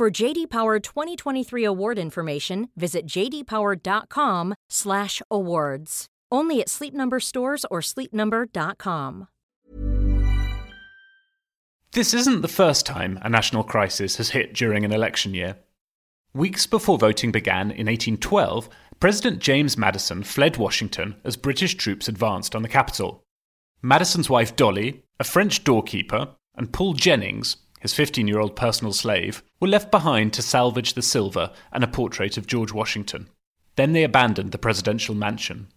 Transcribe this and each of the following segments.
For JD Power 2023 award information, visit jdpower.com/awards. Only at Sleep Number stores or sleepnumber.com. This isn't the first time a national crisis has hit during an election year. Weeks before voting began in 1812, President James Madison fled Washington as British troops advanced on the capital. Madison's wife Dolley, a French doorkeeper, and Paul Jennings, his 15 year old personal slave, were left behind to salvage the silver and a portrait of George Washington. Then they abandoned the presidential mansion.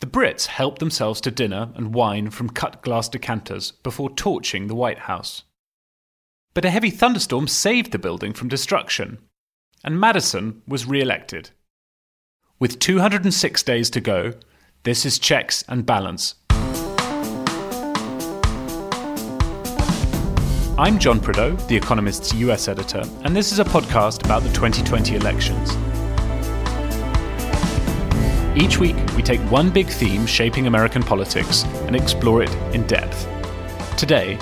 The Brits helped themselves to dinner and wine from cut glass decanters before torching the White House. But a heavy thunderstorm saved the building from destruction, and Madison was re elected. With 206 days to go, this is Checks and Balance I'm John Prideaux, The Economist's US editor, and this is a podcast about the 2020 elections. Each week, we take one big theme shaping American politics and explore it in depth. Today,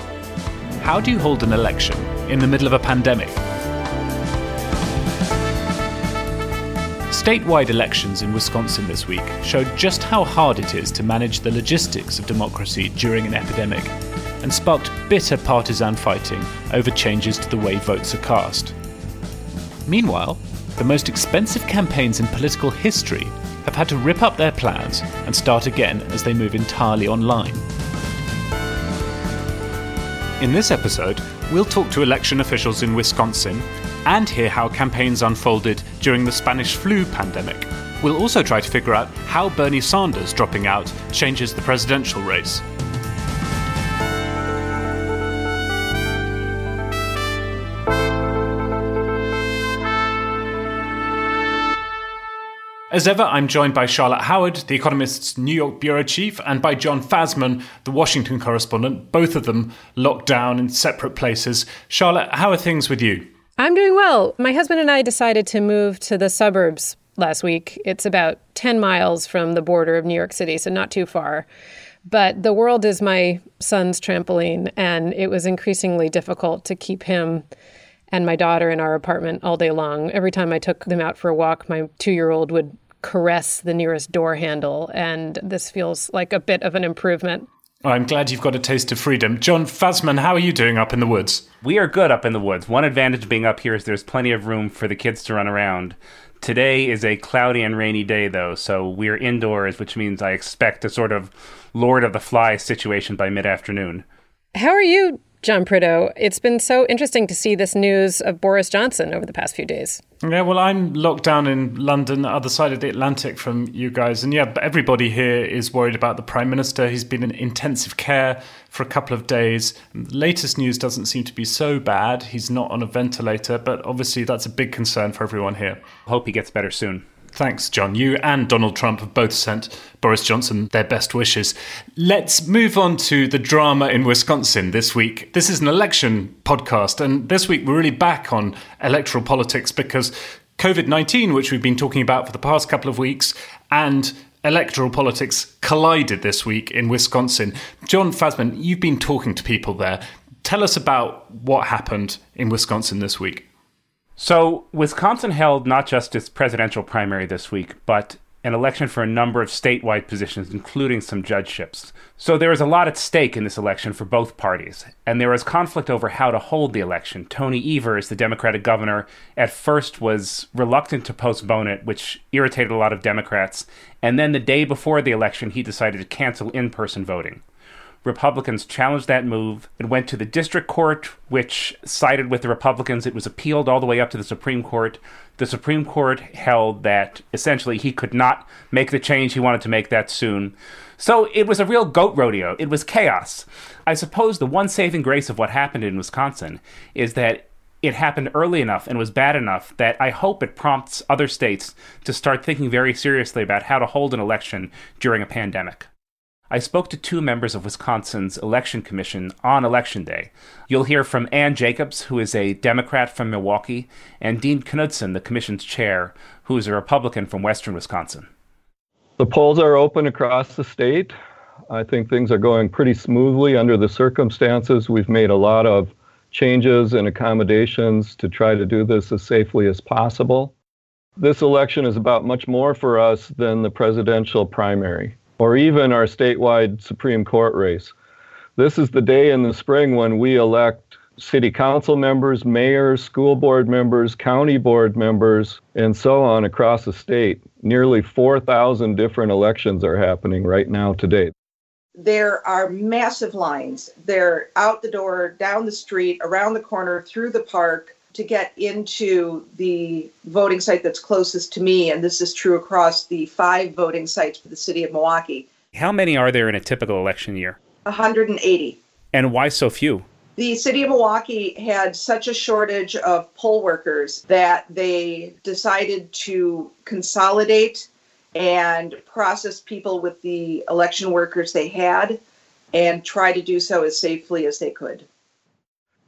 how do you hold an election in the middle of a pandemic? Statewide elections in Wisconsin this week showed just how hard it is to manage the logistics of democracy during an epidemic and sparked bitter partisan fighting over changes to the way votes are cast. Meanwhile, the most expensive campaigns in political history have had to rip up their plans and start again as they move entirely online. In this episode, we'll talk to election officials in Wisconsin and hear how campaigns unfolded during the Spanish flu pandemic. We'll also try to figure out how Bernie Sanders dropping out changes the presidential race. As ever, I'm joined by Charlotte Howard, The Economist's New York bureau chief, and by John Fasman, the Washington correspondent, both of them locked down in separate places. Charlotte, how are things with you? I'm doing well. My husband and I decided to move to the suburbs last week. It's about 10 miles from the border of New York City, so not too far. But the world is my son's trampoline, and it was increasingly difficult to keep him and my daughter in our apartment all day long. Every time I took them out for a walk, my two year old would caress the nearest door handle. And this feels like a bit of an improvement. I'm glad you've got a taste of freedom. John Fasman, how are you doing up in the woods? We are good up in the woods. One advantage of being up here is there's plenty of room for the kids to run around. Today is a cloudy and rainy day, though, so we're indoors, which means I expect a sort of Lord of the Flies situation by mid afternoon. How are you John Prideaux. It's been so interesting to see this news of Boris Johnson over the past few days. Yeah, well, I'm locked down in London, other side of the Atlantic from you guys. And yeah, everybody here is worried about the Prime Minister. He's been in intensive care for a couple of days. The latest news doesn't seem to be so bad. He's not on a ventilator, but obviously that's a big concern for everyone here. Hope he gets better soon. Thanks, John. You and Donald Trump have both sent Boris Johnson their best wishes. Let's move on to the drama in Wisconsin this week. This is an election podcast, and this week we're really back on electoral politics because COVID 19, which we've been talking about for the past couple of weeks, and electoral politics collided this week in Wisconsin. John Fasman, you've been talking to people there. Tell us about what happened in Wisconsin this week. So, Wisconsin held not just its presidential primary this week, but an election for a number of statewide positions, including some judgeships. So there is a lot at stake in this election for both parties, and there was conflict over how to hold the election. Tony Evers, the Democratic governor, at first was reluctant to postpone it, which irritated a lot of Democrats, and then the day before the election, he decided to cancel in person voting. Republicans challenged that move. It went to the district court, which sided with the Republicans. It was appealed all the way up to the Supreme Court. The Supreme Court held that essentially he could not make the change he wanted to make that soon. So it was a real goat rodeo. It was chaos. I suppose the one saving grace of what happened in Wisconsin is that it happened early enough and was bad enough that I hope it prompts other states to start thinking very seriously about how to hold an election during a pandemic. I spoke to two members of Wisconsin's election commission on election day. You'll hear from Ann Jacobs, who is a Democrat from Milwaukee, and Dean Knudson, the commission's chair, who is a Republican from western Wisconsin. The polls are open across the state. I think things are going pretty smoothly under the circumstances. We've made a lot of changes and accommodations to try to do this as safely as possible. This election is about much more for us than the presidential primary or even our statewide Supreme Court race. This is the day in the spring when we elect city council members, mayors, school board members, county board members, and so on across the state. Nearly 4,000 different elections are happening right now today. There are massive lines. They're out the door, down the street, around the corner, through the park to get into the voting site that's closest to me. And this is true across the five voting sites for the city of Milwaukee. How many are there in a typical election year? 180. And why so few? The city of Milwaukee had such a shortage of poll workers that they decided to consolidate and process people with the election workers they had and try to do so as safely as they could.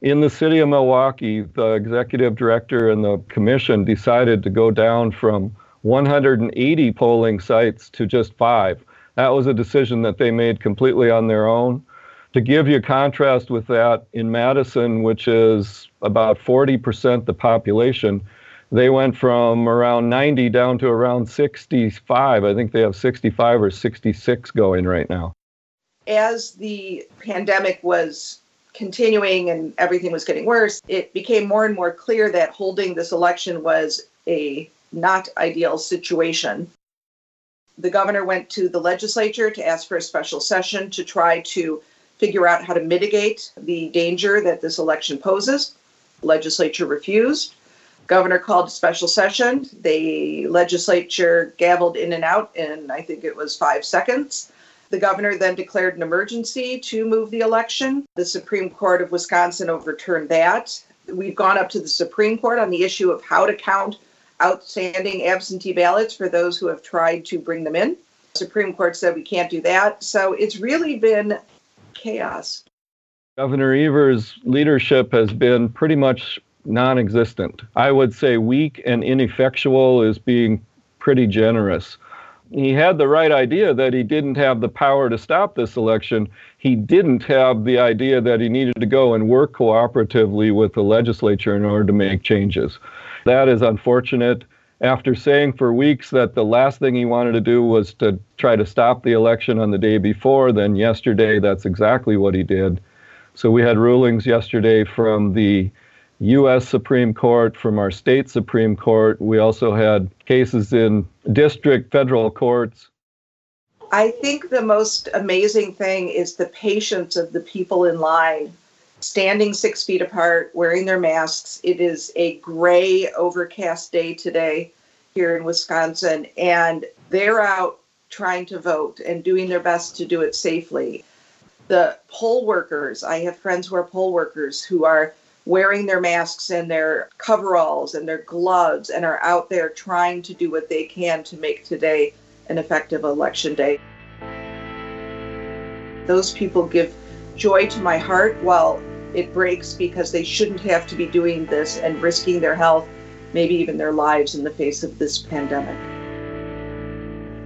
In the city of Milwaukee, the executive director and the commission decided to go down from 180 polling sites to just five. That was a decision that they made completely on their own. To give you contrast with that, in Madison, which is about 40% the population, they went from around 90 down to around 65. I think they have 65 or 66 going right now. As the pandemic was continuing and everything was getting worse, it became more and more clear that holding this election was a not ideal situation. The governor went to the legislature to ask for a special session to try to figure out how to mitigate the danger that this election poses. Legislature refused. Governor called a special session. The legislature gavelled in and out in, I think it was five seconds. The governor then declared an emergency to move the election. The Supreme Court of Wisconsin overturned that. We've gone up to the Supreme Court on the issue of how to count outstanding absentee ballots for those who have tried to bring them in. The Supreme Court said we can't do that. So it's really been chaos. Governor Evers' leadership has been pretty much non existent. I would say weak and ineffectual is being pretty generous. He had the right idea that he didn't have the power to stop this election. He didn't have the idea that he needed to go and work cooperatively with the legislature in order to make changes. That is unfortunate after saying for weeks that the last thing he wanted to do was to try to stop the election on the day before, then yesterday that's exactly what he did. So we had rulings yesterday from the U.S. Supreme Court, from our state Supreme Court. We also had cases in district federal courts. I think the most amazing thing is the patience of the people in line standing six feet apart, wearing their masks. It is a gray, overcast day today here in Wisconsin, and they're out trying to vote and doing their best to do it safely. The poll workers, I have friends who are poll workers who are wearing their masks and their coveralls and their gloves and are out there trying to do what they can to make today an effective election day. Those people give joy to my heart while it breaks because they shouldn't have to be doing this and risking their health, maybe even their lives in the face of this pandemic.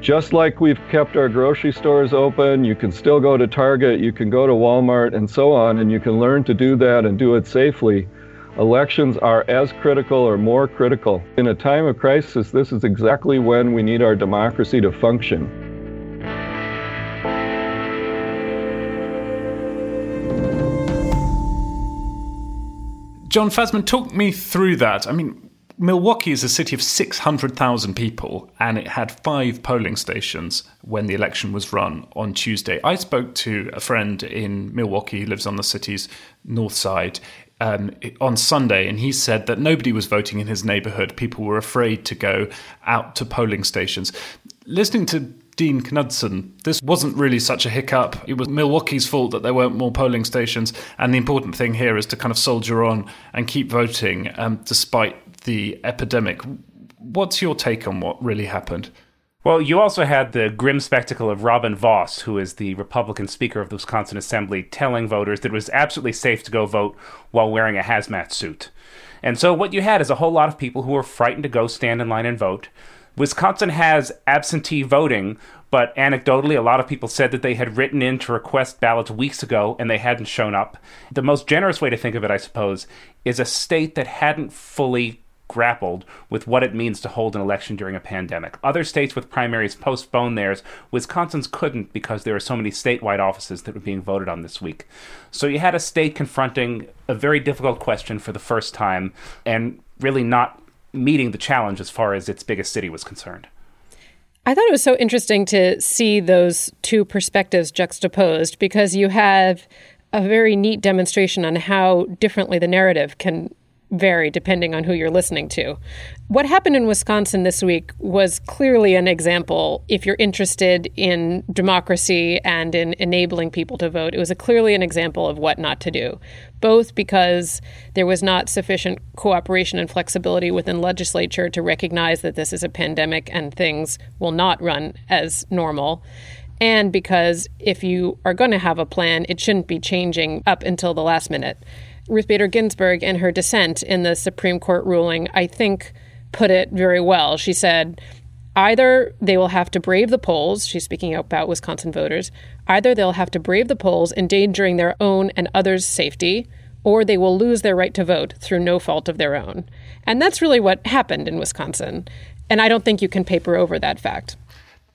Just like we've kept our grocery stores open, you can still go to Target, you can go to Walmart, and so on, and you can learn to do that and do it safely. Elections are as critical or more critical. In a time of crisis, this is exactly when we need our democracy to function. John Fasman, talk me through that. I mean, Milwaukee is a city of 600,000 people, and it had five polling stations when the election was run on Tuesday. I spoke to a friend in Milwaukee who lives on the city's north side um, on Sunday, and he said that nobody was voting in his neighborhood. People were afraid to go out to polling stations. Listening to Dean Knudson, this wasn't really such a hiccup. It was Milwaukee's fault that there weren't more polling stations. And the important thing here is to kind of soldier on and keep voting um, despite the epidemic. What's your take on what really happened? Well, you also had the grim spectacle of Robin Vos, who is the Republican Speaker of the Wisconsin Assembly, telling voters that it was absolutely safe to go vote while wearing a hazmat suit. And so what you had is a whole lot of people who were frightened to go stand in line and vote. Wisconsin has absentee voting, but anecdotally, a lot of people said that they had written in to request ballots weeks ago and they hadn't shown up. The most generous way to think of it, I suppose, is a state that hadn't fully grappled with what it means to hold an election during a pandemic. Other states with primaries postponed theirs. Wisconsin's couldn't because there are so many statewide offices that were being voted on this week. So you had a state confronting a very difficult question for the first time and really not meeting the challenge as far as its biggest city was concerned. I thought it was so interesting to see those two perspectives juxtaposed because you have a very neat demonstration on how differently the narrative can vary depending on who you're listening to. What happened in Wisconsin this week was clearly an example, if you're interested in democracy and in enabling people to vote, it was clearly an example of what not to do, both because there was not sufficient cooperation and flexibility within legislature to recognize that this is a pandemic and things will not run as normal and because if you are going to have a plan, it shouldn't be changing up until the last minute. Ruth Bader Ginsburg, in her dissent in the Supreme Court ruling, I think put it very well. She said, either they will have to brave the polls, she's speaking about Wisconsin voters, either they'll have to brave the polls, endangering their own and others' safety, or they will lose their right to vote through no fault of their own. And that's really what happened in Wisconsin. And I don't think you can paper over that fact.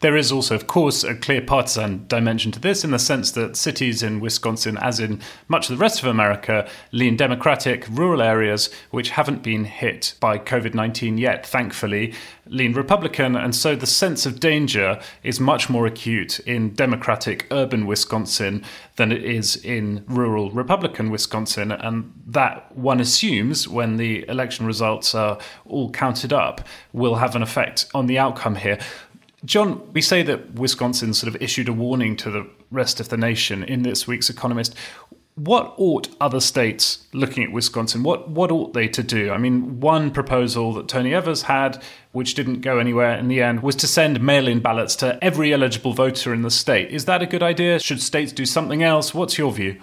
There is also, of course, a clear partisan dimension to this in the sense that cities in Wisconsin, as in much of the rest of America, lean Democratic, rural areas which haven't been hit by COVID 19 yet, thankfully, lean Republican. And so the sense of danger is much more acute in Democratic urban Wisconsin than it is in rural Republican Wisconsin. And that one assumes when the election results are all counted up will have an effect on the outcome here. John, we say that Wisconsin sort of issued a warning to the rest of the nation in this week's Economist. What ought other states looking at Wisconsin, what, what ought they to do? I mean, one proposal that Tony Evers had, which didn't go anywhere in the end, was to send mail in ballots to every eligible voter in the state. Is that a good idea? Should states do something else? What's your view?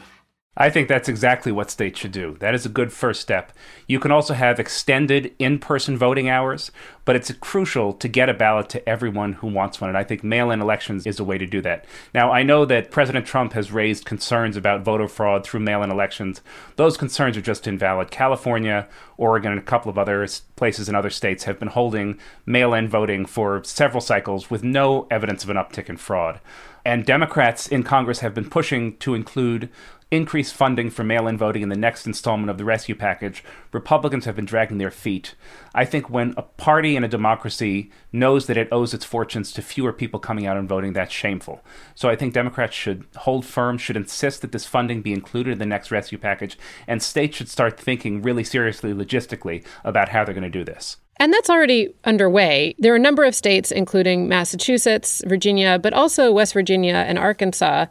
I think that's exactly what states should do. That is a good first step. You can also have extended in person voting hours, but it's crucial to get a ballot to everyone who wants one. And I think mail in elections is a way to do that. Now, I know that President Trump has raised concerns about voter fraud through mail in elections. Those concerns are just invalid. California, Oregon, and a couple of other places in other states have been holding mail in voting for several cycles with no evidence of an uptick in fraud. And Democrats in Congress have been pushing to include increase funding for mail in voting in the next installment of the rescue package, Republicans have been dragging their feet. I think when a party in a democracy knows that it owes its fortunes to fewer people coming out and voting, that's shameful. So I think Democrats should hold firm, should insist that this funding be included in the next rescue package, and states should start thinking really seriously logistically about how they're going to do this. And that's already underway. There are a number of states, including Massachusetts, Virginia, but also West Virginia and Arkansas,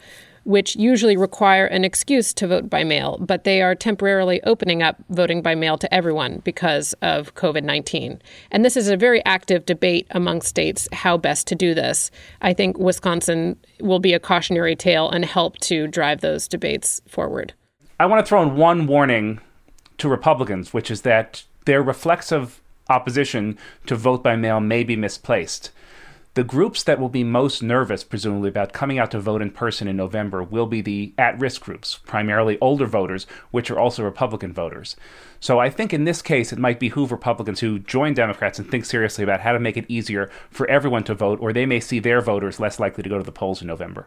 which usually require an excuse to vote by mail, but they are temporarily opening up voting by mail to everyone because of COVID 19. And this is a very active debate among states how best to do this. I think Wisconsin will be a cautionary tale and help to drive those debates forward. I want to throw in one warning to Republicans, which is that their reflexive opposition to vote by mail may be misplaced. The groups that will be most nervous, presumably, about coming out to vote in person in November will be the at risk groups, primarily older voters, which are also Republican voters. So I think in this case, it might behoove Republicans who join Democrats and think seriously about how to make it easier for everyone to vote, or they may see their voters less likely to go to the polls in November.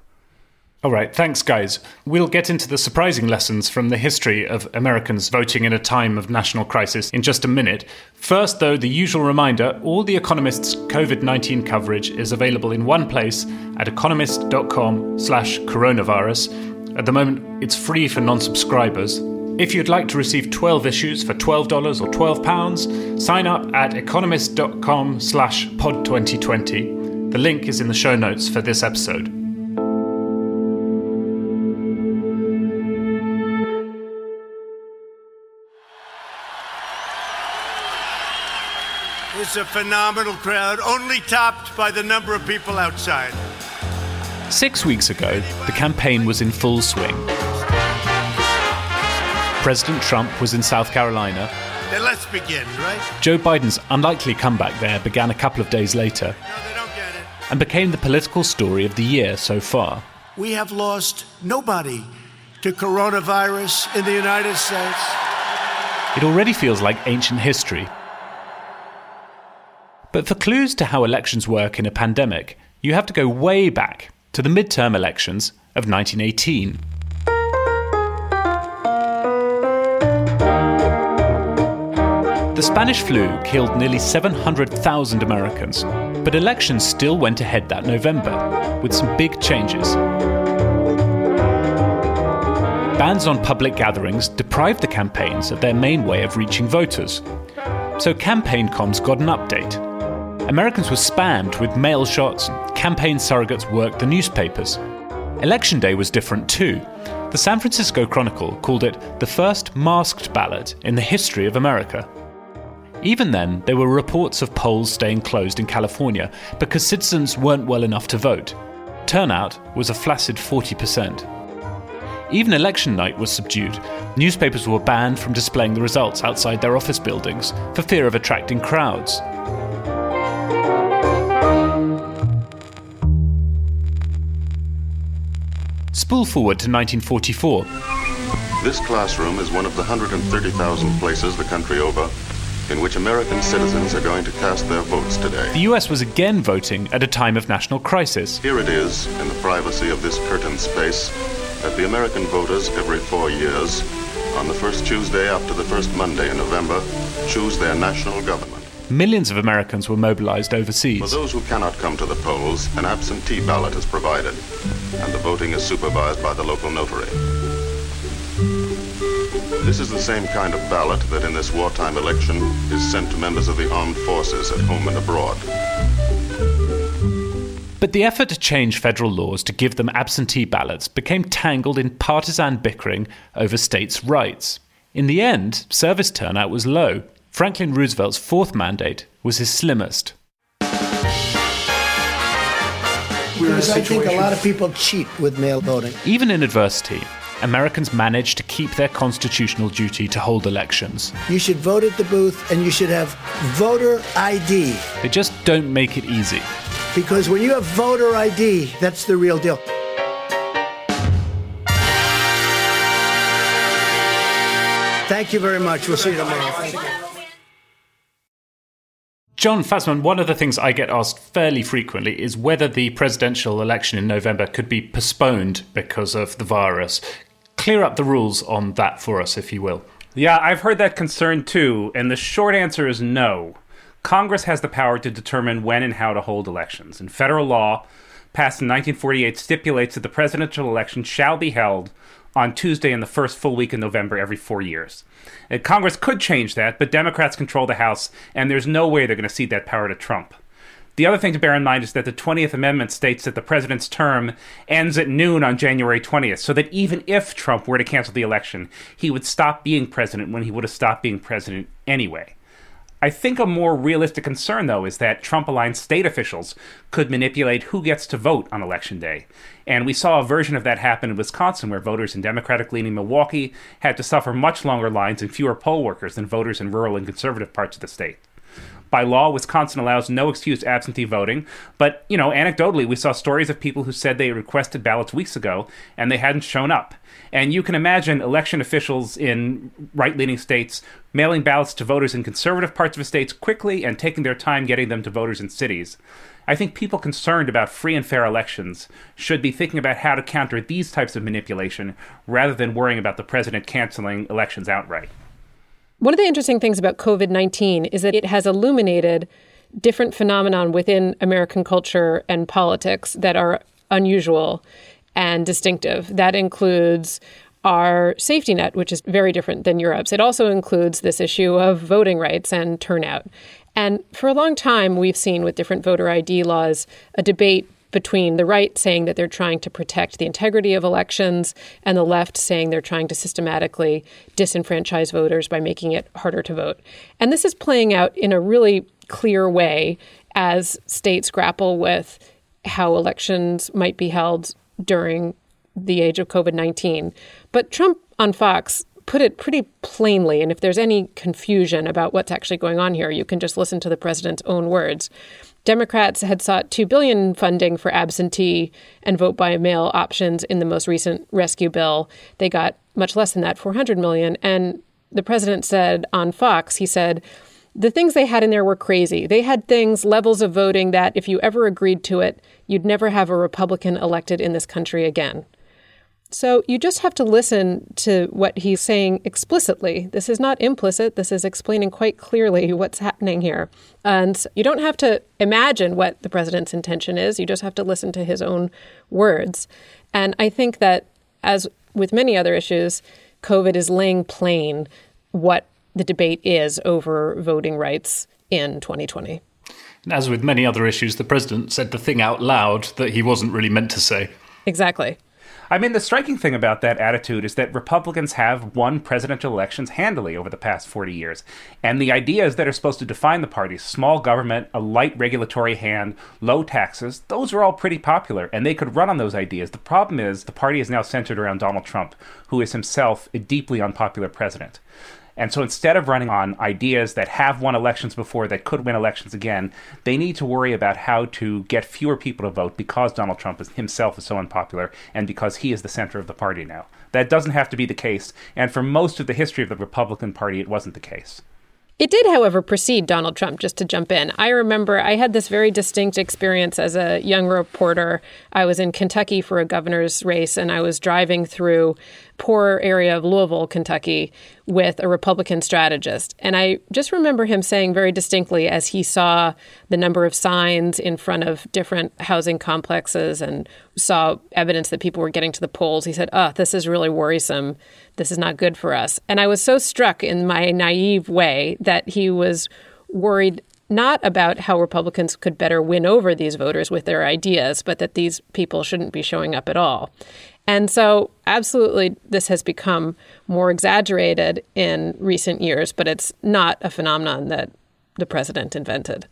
All right, thanks, guys. We'll get into the surprising lessons from the history of Americans voting in a time of national crisis in just a minute. First, though, the usual reminder all The Economist's COVID 19 coverage is available in one place at economist.com slash coronavirus. At the moment, it's free for non subscribers. If you'd like to receive 12 issues for $12 or £12, sign up at economist.com slash pod2020. The link is in the show notes for this episode. It's a phenomenal crowd, only topped by the number of people outside. Six weeks ago, the campaign was in full swing. President Trump was in South Carolina. Then let's begin, right? Joe Biden's unlikely comeback there began a couple of days later No, they don't get it. and became the political story of the year so far. We have lost nobody to coronavirus in the United States. It already feels like ancient history. But for clues to how elections work in a pandemic, you have to go way back to the midterm elections of 1918. The Spanish flu killed nearly 700,000 Americans, but elections still went ahead that November, with some big changes. Bans on public gatherings deprived the campaigns of their main way of reaching voters. So campaign comms got an update. Americans were spammed with mail shots, campaign surrogates worked the newspapers. Election day was different too. The San Francisco Chronicle called it the first masked ballot in the history of America. Even then, there were reports of polls staying closed in California because citizens weren't well enough to vote. Turnout was a flaccid 40%. Even election night was subdued. Newspapers were banned from displaying the results outside their office buildings for fear of attracting crowds. Spool forward to 1944. This classroom is one of the 130,000 places the country over in which American citizens are going to cast their votes today. The US was again voting at a time of national crisis. Here it is, in the privacy of this curtain space, that the American voters every four years, on the first Tuesday after the first Monday in November, choose their national government. Millions of Americans were mobilized overseas. For those who cannot come to the polls, an absentee ballot is provided, and the voting is supervised by the local notary. This is the same kind of ballot that in this wartime election is sent to members of the armed forces at home and abroad. But the effort to change federal laws to give them absentee ballots became tangled in partisan bickering over states' rights. In the end, service turnout was low. Franklin Roosevelt's fourth mandate was his slimmest. Because I think a lot of people cheat with mail voting. Even in adversity, Americans managed to keep their constitutional duty to hold elections. You should vote at the booth and you should have voter ID. They just don't make it easy. Because when you have voter ID, that's the real deal. Thank you very much. We'll see you tomorrow. John Fasman, one of the things I get asked fairly frequently is whether the presidential election in November could be postponed because of the virus. Clear up the rules on that for us, if you will. Yeah, I've heard that concern too, and the short answer is no. Congress has the power to determine when and how to hold elections, and federal law, passed in 1948, stipulates that the presidential election shall be held on Tuesday in the first full week in November every four years. And Congress could change that, but Democrats control the House, and there's no way they're going to cede that power to Trump. The other thing to bear in mind is that the 20th Amendment states that the president's term ends at noon on January 20th, so that even if Trump were to cancel the election, he would stop being president when he would have stopped being president anyway. I think a more realistic concern, though, is that Trump aligned state officials could manipulate who gets to vote on Election Day. And we saw a version of that happen in Wisconsin, where voters in Democratic leaning Milwaukee had to suffer much longer lines and fewer poll workers than voters in rural and conservative parts of the state. By law, Wisconsin allows no excuse absentee voting, but, you know, anecdotally, we saw stories of people who said they requested ballots weeks ago and they hadn't shown up. And you can imagine election officials in right leaning states mailing ballots to voters in conservative parts of the states quickly and taking their time getting them to voters in cities. I think people concerned about free and fair elections should be thinking about how to counter these types of manipulation rather than worrying about the president canceling elections outright. One of the interesting things about COVID 19 is that it has illuminated different phenomenon within American culture and politics that are unusual and distinctive. That includes our safety net, which is very different than Europe's. It also includes this issue of voting rights and turnout. And for a long time, we've seen with different voter ID laws a debate between the right saying that they're trying to protect the integrity of elections and the left saying they're trying to systematically disenfranchise voters by making it harder to vote. And this is playing out in a really clear way as states grapple with how elections might be held during the age of COVID 19. But Trump on Fox put it pretty plainly. And if there's any confusion about what's actually going on here, you can just listen to the president's own words. Democrats had sought 2 billion funding for absentee and vote by mail options in the most recent rescue bill. They got much less than that, 400 million. And the president said on Fox, he said, the things they had in there were crazy. They had things, levels of voting that if you ever agreed to it, you'd never have a Republican elected in this country again. So you just have to listen to what he's saying explicitly. This is not implicit. This is explaining quite clearly what's happening here. And you don't have to imagine what the president's intention is. You just have to listen to his own words. And I think that, as with many other issues, COVID is laying plain what the debate is over voting rights in 2020. As with many other issues, the president said the thing out loud that he wasn't really meant to say. Exactly. I mean, the striking thing about that attitude is that Republicans have won presidential elections handily over the past 40 years. And the ideas that are supposed to define the party small government, a light regulatory hand, low taxes those are all pretty popular, and they could run on those ideas. The problem is the party is now centered around Donald Trump, who is himself a deeply unpopular president. And so instead of running on ideas that have won elections before that could win elections again, they need to worry about how to get fewer people to vote because Donald Trump is, himself is so unpopular and because he is the center of the party now. That doesn't have to be the case. And for most of the history of the Republican Party, it wasn't the case. It did, however, precede Donald Trump, just to jump in. I remember I had this very distinct experience as a young reporter. I was in Kentucky for a governor's race, and I was driving through poor area of Louisville, Kentucky, with a Republican strategist. And I just remember him saying very distinctly as he saw the number of signs in front of different housing complexes and saw evidence that people were getting to the polls, he said, Oh, this is really worrisome. This is not good for us. And I was so struck in my naive way that he was worried not about how Republicans could better win over these voters with their ideas, but that these people shouldn't be showing up at all. And so, absolutely, this has become more exaggerated in recent years, but it's not a phenomenon that the president invented.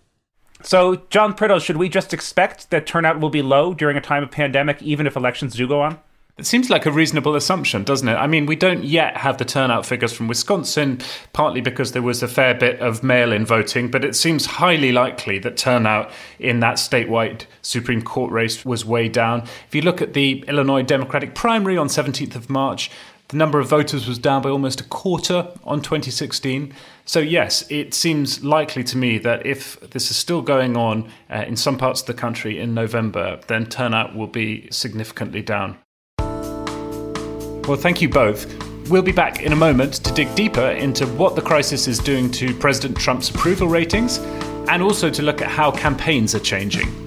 So, John Prideaux, should we just expect that turnout will be low during a time of pandemic, even if elections do go on? It seems like a reasonable assumption, doesn't it? I mean, we don't yet have the turnout figures from Wisconsin, partly because there was a fair bit of mail in voting, but it seems highly likely that turnout in that statewide Supreme Court race was way down. If you look at the Illinois Democratic primary on 17th of March, the number of voters was down by almost a quarter on 2016. So, yes, it seems likely to me that if this is still going on uh, in some parts of the country in November, then turnout will be significantly down. Well, thank you both. We'll be back in a moment to dig deeper into what the crisis is doing to President Trump's approval ratings and also to look at how campaigns are changing.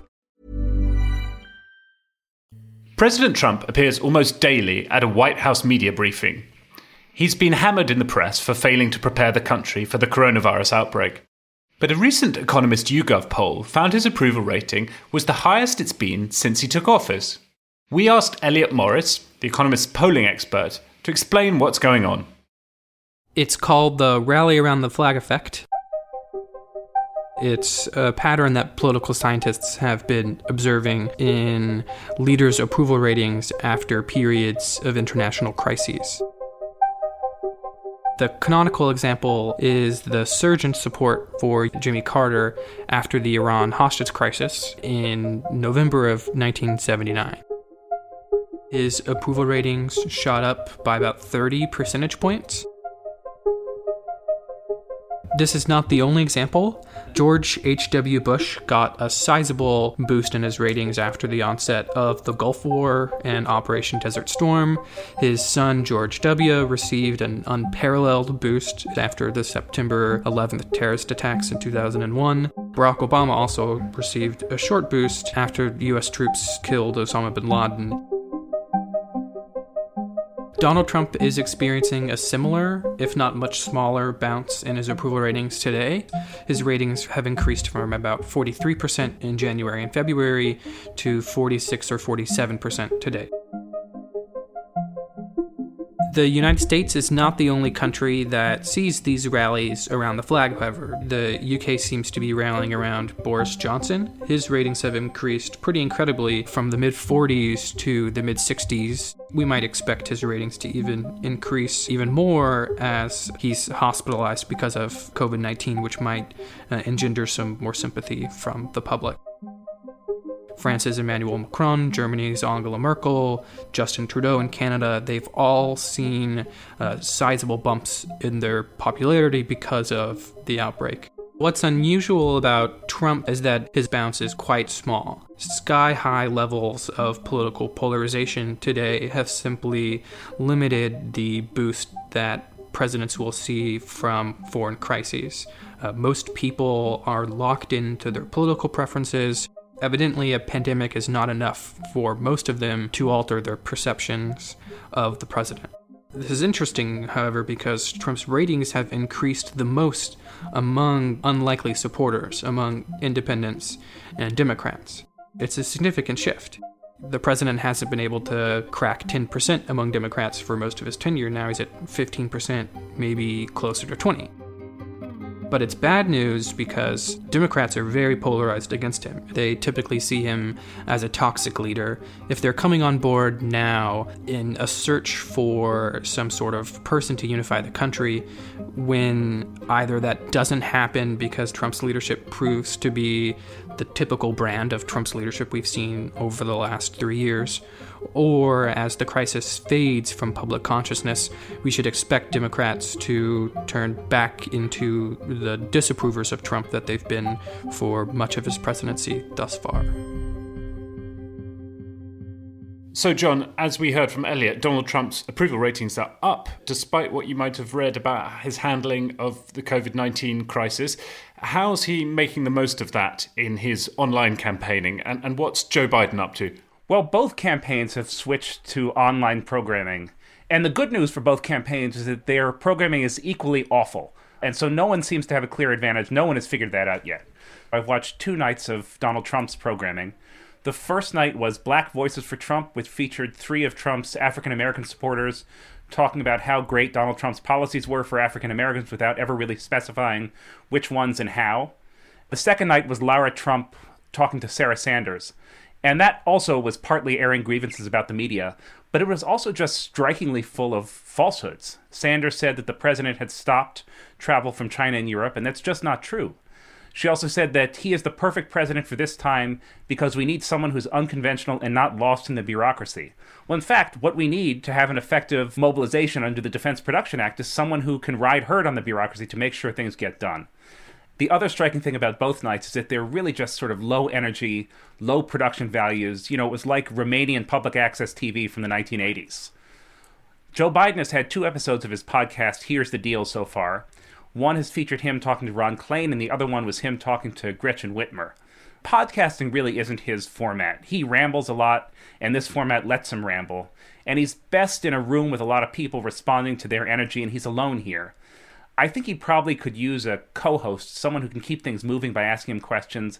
President Trump appears almost daily at a White House media briefing. He's been hammered in the press for failing to prepare the country for the coronavirus outbreak. But a recent Economist YouGov poll found his approval rating was the highest it's been since he took office. We asked Elliott Morris, the Economist's polling expert, to explain what's going on. It's called the rally around the flag effect. It's a pattern that political scientists have been observing in leaders' approval ratings after periods of international crises. The canonical example is the surge in support for Jimmy Carter after the Iran hostage crisis in November of 1979. His approval ratings shot up by about 30 percentage points. This is not the only example. George H.W. Bush got a sizable boost in his ratings after the onset of the Gulf War and Operation Desert Storm. His son, George W., received an unparalleled boost after the September 11th terrorist attacks in 2001. Barack Obama also received a short boost after U.S. troops killed Osama bin Laden. Donald Trump is experiencing a similar, if not much smaller, bounce in his approval ratings today. His ratings have increased from about 43% in January and February to 46 or 47% today. The United States is not the only country that sees these rallies around the flag, however. The UK seems to be rallying around Boris Johnson. His ratings have increased pretty incredibly from the mid 40s to the mid 60s. We might expect his ratings to even increase even more as he's hospitalized because of COVID 19, which might uh, engender some more sympathy from the public. France's Emmanuel Macron, Germany's Angela Merkel, Justin Trudeau in Canada, they've all seen uh, sizable bumps in their popularity because of the outbreak. What's unusual about Trump is that his bounce is quite small. Sky high levels of political polarization today have simply limited the boost that presidents will see from foreign crises. Uh, most people are locked into their political preferences. Evidently, a pandemic is not enough for most of them to alter their perceptions of the president. This is interesting, however, because Trump's ratings have increased the most among unlikely supporters, among independents and Democrats. It's a significant shift. The president hasn't been able to crack 10% among Democrats for most of his tenure. Now he's at 15%, maybe closer to 20. But it's bad news because Democrats are very polarized against him. They typically see him as a toxic leader. If they're coming on board now in a search for some sort of person to unify the country, when either that doesn't happen because Trump's leadership proves to be the typical brand of Trump's leadership we've seen over the last three years, or as the crisis fades from public consciousness, we should expect Democrats to turn back into the disapprovers of Trump that they've been for much of his presidency thus far. So, John, as we heard from Elliott, Donald Trump's approval ratings are up, despite what you might have read about his handling of the COVID 19 crisis. How's he making the most of that in his online campaigning? And, and what's Joe Biden up to? Well, both campaigns have switched to online programming. And the good news for both campaigns is that their programming is equally awful. And so no one seems to have a clear advantage. No one has figured that out yet. I've watched two nights of Donald Trump's programming. The first night was Black Voices for Trump, which featured three of Trump's African American supporters talking about how great Donald Trump's policies were for African Americans without ever really specifying which ones and how. The second night was Lara Trump talking to Sarah Sanders. And that also was partly airing grievances about the media, but it was also just strikingly full of falsehoods. Sanders said that the president had stopped travel from China and Europe, and that's just not true. She also said that he is the perfect president for this time because we need someone who's unconventional and not lost in the bureaucracy. Well, in fact, what we need to have an effective mobilization under the Defense Production Act is someone who can ride herd on the bureaucracy to make sure things get done. The other striking thing about both nights is that they're really just sort of low energy, low production values. You know, it was like Romanian public access TV from the 1980s. Joe Biden has had two episodes of his podcast, Here's the Deal, so far. One has featured him talking to Ron Klain, and the other one was him talking to Gretchen Whitmer. Podcasting really isn't his format. He rambles a lot, and this format lets him ramble. And he's best in a room with a lot of people responding to their energy, and he's alone here. I think he probably could use a co host, someone who can keep things moving by asking him questions.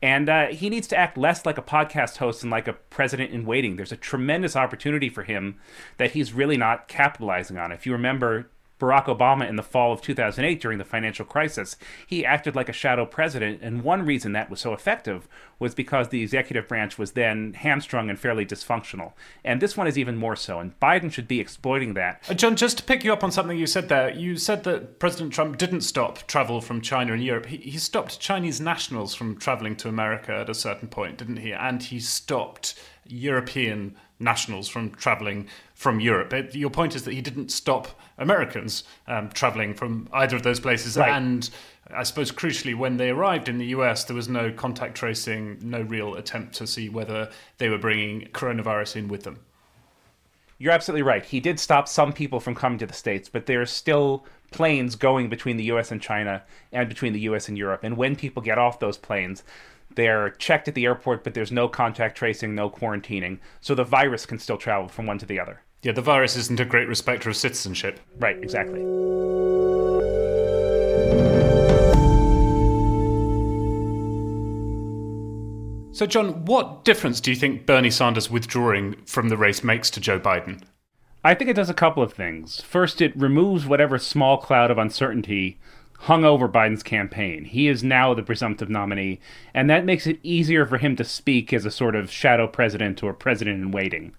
And uh, he needs to act less like a podcast host and like a president in waiting. There's a tremendous opportunity for him that he's really not capitalizing on. If you remember, Barack Obama in the fall of 2008 during the financial crisis. He acted like a shadow president, and one reason that was so effective was because the executive branch was then hamstrung and fairly dysfunctional. And this one is even more so, and Biden should be exploiting that. Uh, John, just to pick you up on something you said there, you said that President Trump didn't stop travel from China and Europe. He, he stopped Chinese nationals from traveling to America at a certain point, didn't he? And he stopped European nationals from traveling from Europe. It, your point is that he didn't stop Americans um, traveling from either of those places. Right. And I suppose crucially, when they arrived in the US, there was no contact tracing, no real attempt to see whether they were bringing coronavirus in with them. You're absolutely right. He did stop some people from coming to the States, but there are still planes going between the US and China and between the US and Europe. And when people get off those planes, they're checked at the airport, but there's no contact tracing, no quarantining. So the virus can still travel from one to the other. Yeah, the virus isn't a great respecter of citizenship. Right, exactly. So, John, what difference do you think Bernie Sanders withdrawing from the race makes to Joe Biden? I think it does a couple of things. First, it removes whatever small cloud of uncertainty hung over Biden's campaign. He is now the presumptive nominee, and that makes it easier for him to speak as a sort of shadow president or president in waiting.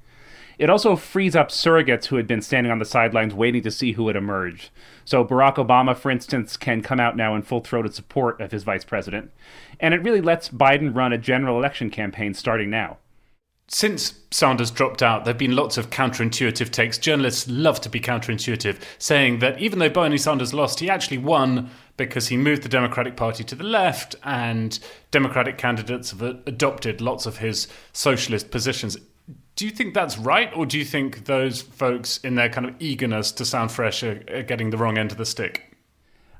It also frees up surrogates who had been standing on the sidelines waiting to see who would emerge. So Barack Obama, for instance, can come out now in full throated support of his vice president. And it really lets Biden run a general election campaign starting now. Since Sanders dropped out, there have been lots of counterintuitive takes. Journalists love to be counterintuitive, saying that even though Bernie Sanders lost, he actually won because he moved the Democratic Party to the left and Democratic candidates have adopted lots of his socialist positions. Do you think that's right, or do you think those folks, in their kind of eagerness to sound fresh, are, are getting the wrong end of the stick?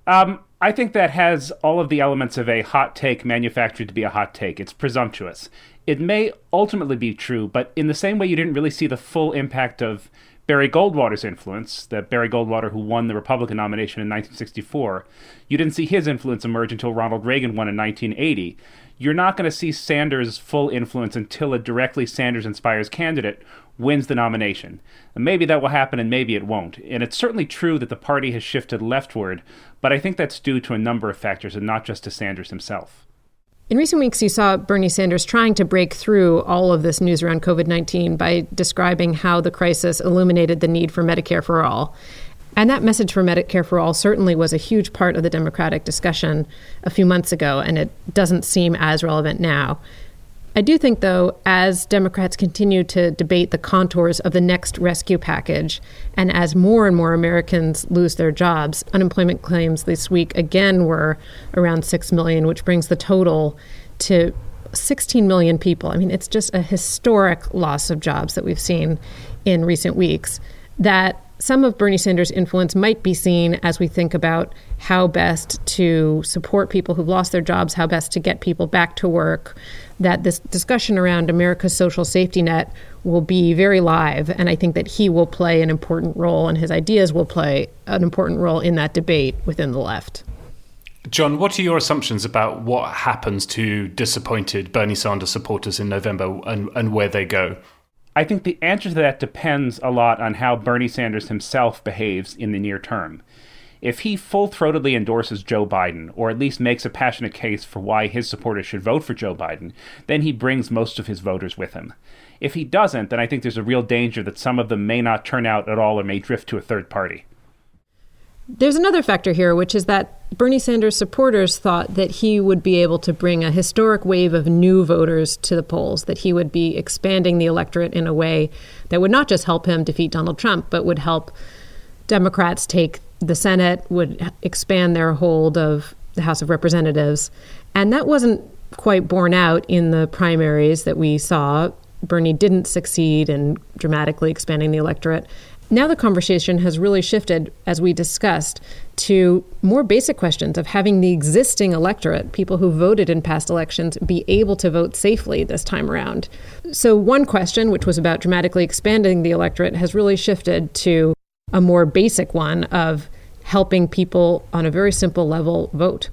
Um, I think that has all of the elements of a hot take manufactured to be a hot take. It's presumptuous. It may ultimately be true, but in the same way you didn't really see the full impact of Barry Goldwater's influence, the Barry Goldwater who won the Republican nomination in 1964, you didn't see his influence emerge until Ronald Reagan won in 1980 you're not going to see Sanders' full influence until a directly Sanders inspires candidate wins the nomination. And maybe that will happen and maybe it won't. And it's certainly true that the party has shifted leftward, but I think that's due to a number of factors and not just to Sanders himself. In recent weeks, you saw Bernie Sanders trying to break through all of this news around COVID 19 by describing how the crisis illuminated the need for Medicare for all. And that message for Medicare for All certainly was a huge part of the Democratic discussion a few months ago, and it doesn't seem as relevant now. I do think, though, as Democrats continue to debate the contours of the next rescue package, and as more and more Americans lose their jobs, unemployment claims this week again were around 6 million, which brings the total to 16 million people. I mean, it's just a historic loss of jobs that we've seen in recent weeks. That some of Bernie Sanders' influence might be seen as we think about how best to support people who've lost their jobs, how best to get people back to work. That this discussion around America's social safety net will be very live, and I think that he will play an important role, and his ideas will play an important role in that debate within the left. John, what are your assumptions about what happens to disappointed Bernie Sanders supporters in November and, and where they go? I think the answer to that depends a lot on how Bernie Sanders himself behaves in the near term. If he full throatedly endorses Joe Biden, or at least makes a passionate case for why his supporters should vote for Joe Biden, then he brings most of his voters with him. If he doesn't, then I think there's a real danger that some of them may not turn out at all or may drift to a third party. There's another factor here, which is that Bernie Sanders supporters thought that he would be able to bring a historic wave of new voters to the polls, that he would be expanding the electorate in a way that would not just help him defeat Donald Trump, but would help Democrats take the Senate, would expand their hold of the House of Representatives. And that wasn't quite borne out in the primaries that we saw. Bernie didn't succeed in dramatically expanding the electorate. Now the conversation has really shifted, as we discussed, to more basic questions of having the existing electorate, people who voted in past elections, be able to vote safely this time around. So, one question, which was about dramatically expanding the electorate, has really shifted to a more basic one of helping people on a very simple level vote.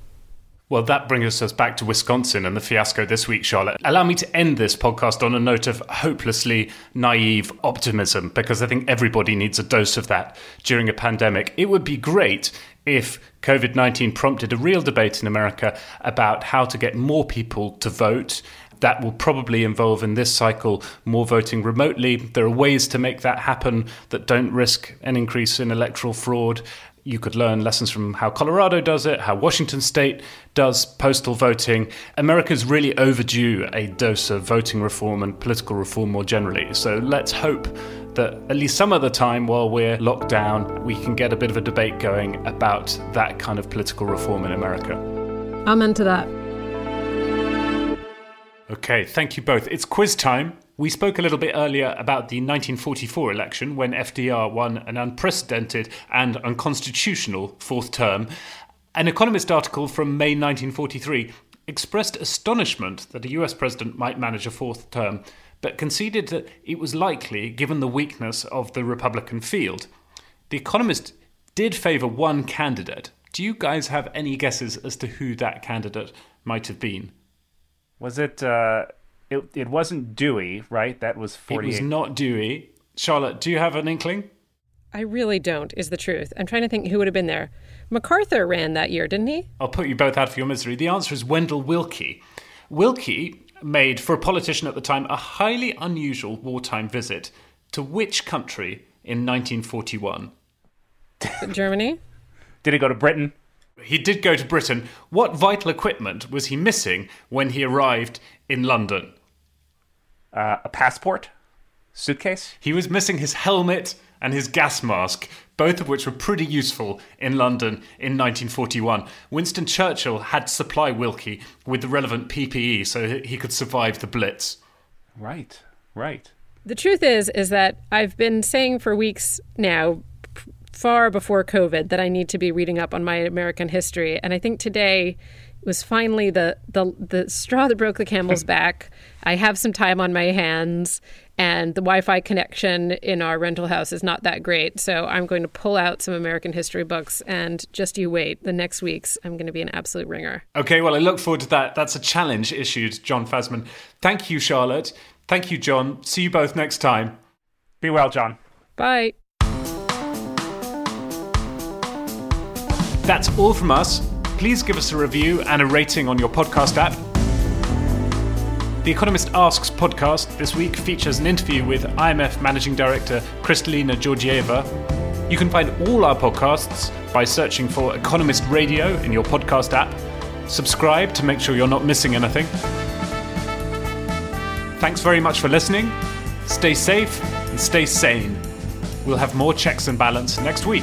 Well, that brings us back to Wisconsin and the fiasco this week, Charlotte. Allow me to end this podcast on a note of hopelessly naive optimism, because I think everybody needs a dose of that during a pandemic. It would be great if COVID 19 prompted a real debate in America about how to get more people to vote that will probably involve in this cycle more voting remotely. There are ways to make that happen that don't risk an increase in electoral fraud You could learn lessons from how Colorado does it, how Washington state does postal voting. America's really overdue a dose of voting reform and political reform more generally. So let's hope that at least some of the time while we're locked down, we can get a bit of a debate going about that kind of political reform in America. Amen to that. Okay, thank you both. It's quiz time. We spoke a little bit earlier about the 1944 election when FDR won an unprecedented and unconstitutional fourth term. An Economist article from May 1943 expressed astonishment that a US president might manage a fourth term, but conceded that it was likely given the weakness of the Republican field. The Economist did favour one candidate. Do you guys have any guesses as to who that candidate might have been? Was it? Uh, it it wasn't Dewey, right? That was forty. It was not Dewey. Charlotte, do you have an inkling? I really don't. Is the truth. I'm trying to think who would have been there. MacArthur ran that year, didn't he? I'll put you both out for your misery. The answer is Wendell Willkie. Willkie made, for a politician at the time, a highly unusual wartime visit to which country in 1941? Germany. Did he go to Britain? He did go to Britain. What vital equipment was he missing when he arrived in London? Uh, a passport? Suitcase? He was missing his helmet and his gas mask, both of which were pretty useful in London in 1941. Winston Churchill had to supply Willkie with the relevant PPE so he could survive the Blitz. Right, right. The truth is, is that I've been saying for weeks now, far before COVID, that I need to be reading up on my American history, and I think today was finally the the the straw that broke the camel's back. I have some time on my hands, and the Wi-Fi connection in our rental house is not that great. So I'm going to pull out some American history books, and just you wait. The next week's I'm going to be an absolute ringer. Okay, well I look forward to that. That's a challenge issued, John Fasman. Thank you, Charlotte. Thank you, John. See you both next time. Be well, John. Bye. That's all from us. Please give us a review and a rating on your podcast app. The Economist Asks podcast this week features an interview with IMF Managing Director Kristalina Georgieva. You can find all our podcasts by searching for Economist Radio in your podcast app. Subscribe to make sure you're not missing anything. Thanks very much for listening. Stay safe and stay sane. We'll have more checks and balance next week.